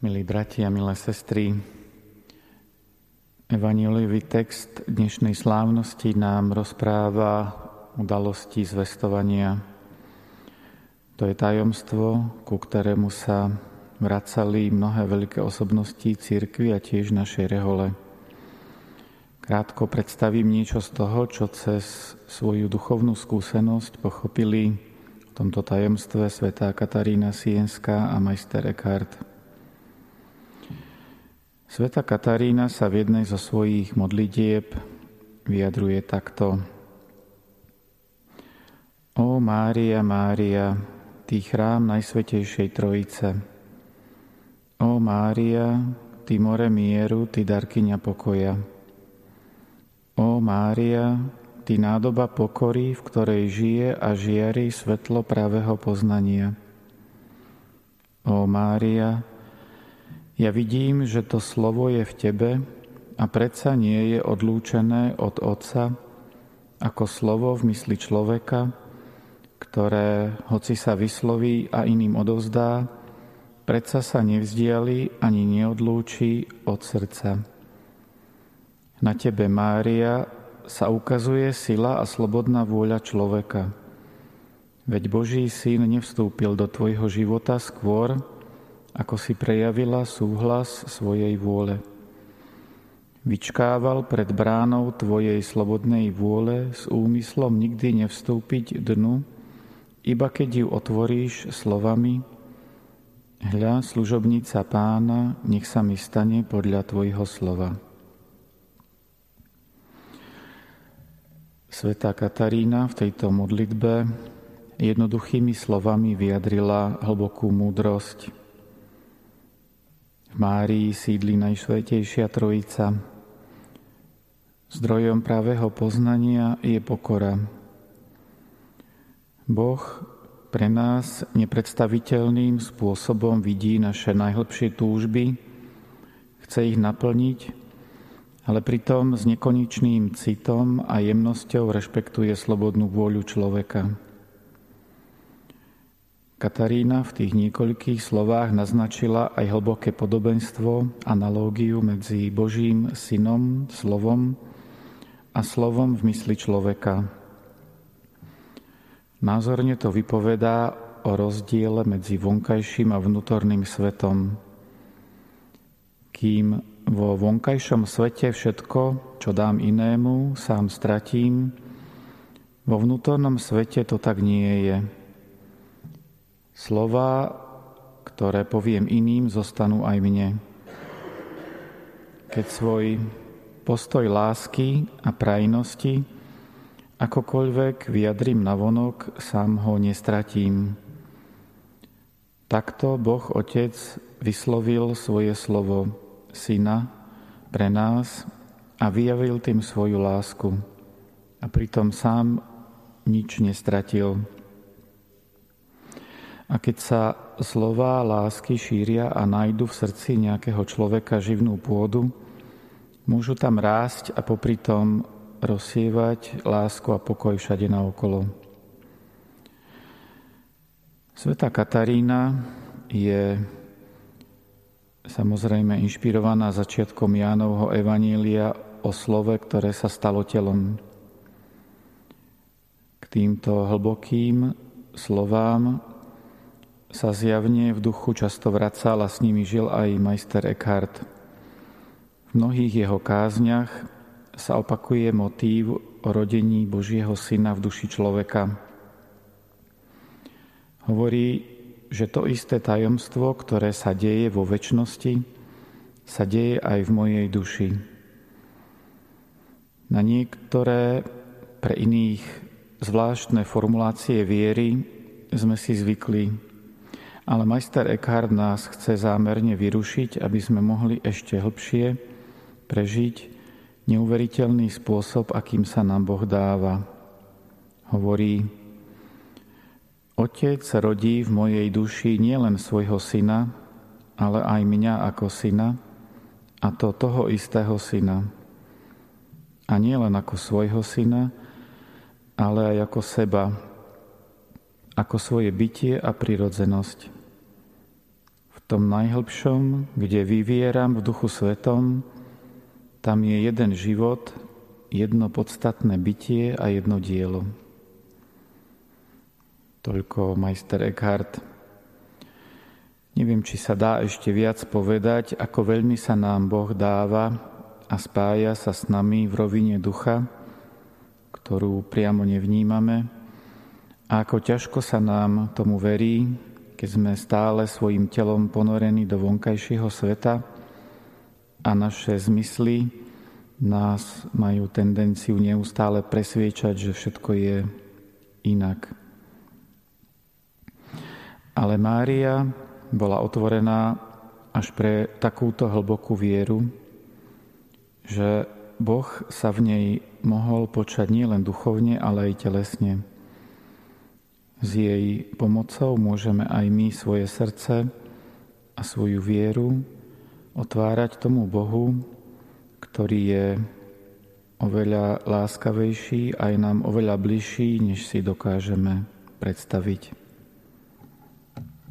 Milí bratia, milé sestry, Evangeliový text dnešnej slávnosti nám rozpráva udalosti zvestovania. To je tajomstvo, ku ktorému sa vracali mnohé veľké osobnosti církvy a tiež našej rehole. Krátko predstavím niečo z toho, čo cez svoju duchovnú skúsenosť pochopili v tomto tajomstve svätá Katarína Sienská a majster Eckhart. Sveta Katarína sa v jednej zo svojich modlitieb vyjadruje takto. O Mária, Mária, Ty chrám Najsvetejšej Trojice. O Mária, Ty more mieru, Ty darkyňa pokoja. O Mária, Ty nádoba pokory, v ktorej žije a žiari svetlo pravého poznania. O Mária, ja vidím, že to slovo je v tebe a predsa nie je odlúčené od Otca ako slovo v mysli človeka, ktoré, hoci sa vysloví a iným odovzdá, predsa sa nevzdiali ani neodlúči od srdca. Na tebe, Mária, sa ukazuje sila a slobodná vôľa človeka. Veď Boží syn nevstúpil do tvojho života skôr, ako si prejavila súhlas svojej vôle. Vyčkával pred bránou tvojej slobodnej vôle s úmyslom nikdy nevstúpiť dnu, iba keď ju otvoríš slovami Hľa, služobnica pána, nech sa mi stane podľa tvojho slova. Sveta Katarína v tejto modlitbe jednoduchými slovami vyjadrila hlbokú múdrosť – v Márii sídli Najsvetejšia Trojica. Zdrojom pravého poznania je pokora. Boh pre nás nepredstaviteľným spôsobom vidí naše najhlbšie túžby, chce ich naplniť, ale pritom s nekonečným citom a jemnosťou rešpektuje slobodnú vôľu človeka. Katarína v tých niekoľkých slovách naznačila aj hlboké podobenstvo, analógiu medzi Božím synom, slovom a slovom v mysli človeka. Názorne to vypovedá o rozdiele medzi vonkajším a vnútorným svetom. Kým vo vonkajšom svete všetko, čo dám inému, sám stratím, vo vnútornom svete to tak nie je. Slova, ktoré poviem iným, zostanú aj mne. Keď svoj postoj lásky a prajnosti akokoľvek vyjadrím na vonok, sám ho nestratím. Takto Boh Otec vyslovil svoje slovo Syna pre nás a vyjavil tým svoju lásku. A pritom sám nič nestratil. A keď sa slova lásky šíria a nájdu v srdci nejakého človeka živnú pôdu, môžu tam rásť a popri tom rozsievať lásku a pokoj všade naokolo. Sveta Katarína je samozrejme inšpirovaná začiatkom Jánovho Evanília o slove, ktoré sa stalo telom. K týmto hlbokým slovám sa zjavne v duchu často vracal a s nimi žil aj majster Eckhart. V mnohých jeho kázniach sa opakuje motív o rodení Božieho Syna v duši človeka. Hovorí, že to isté tajomstvo, ktoré sa deje vo väčšnosti, sa deje aj v mojej duši. Na niektoré pre iných zvláštne formulácie viery sme si zvykli ale majster Eckhart nás chce zámerne vyrušiť, aby sme mohli ešte hlbšie prežiť neuveriteľný spôsob, akým sa nám Boh dáva. Hovorí, Otec rodí v mojej duši nielen svojho syna, ale aj mňa ako syna, a to toho istého syna. A nie len ako svojho syna, ale aj ako seba, ako svoje bytie a prirodzenosť tom najhlbšom, kde vyvieram v duchu svetom, tam je jeden život, jedno podstatné bytie a jedno dielo. Toľko majster Eckhart. Neviem, či sa dá ešte viac povedať, ako veľmi sa nám Boh dáva a spája sa s nami v rovine ducha, ktorú priamo nevnímame, a ako ťažko sa nám tomu verí, keď sme stále svojim telom ponorení do vonkajšieho sveta a naše zmysly nás majú tendenciu neustále presviečať, že všetko je inak. Ale Mária bola otvorená až pre takúto hlbokú vieru, že Boh sa v nej mohol počať nielen duchovne, ale aj telesne. S jej pomocou môžeme aj my svoje srdce a svoju vieru otvárať tomu Bohu, ktorý je oveľa láskavejší a je nám oveľa bližší, než si dokážeme predstaviť.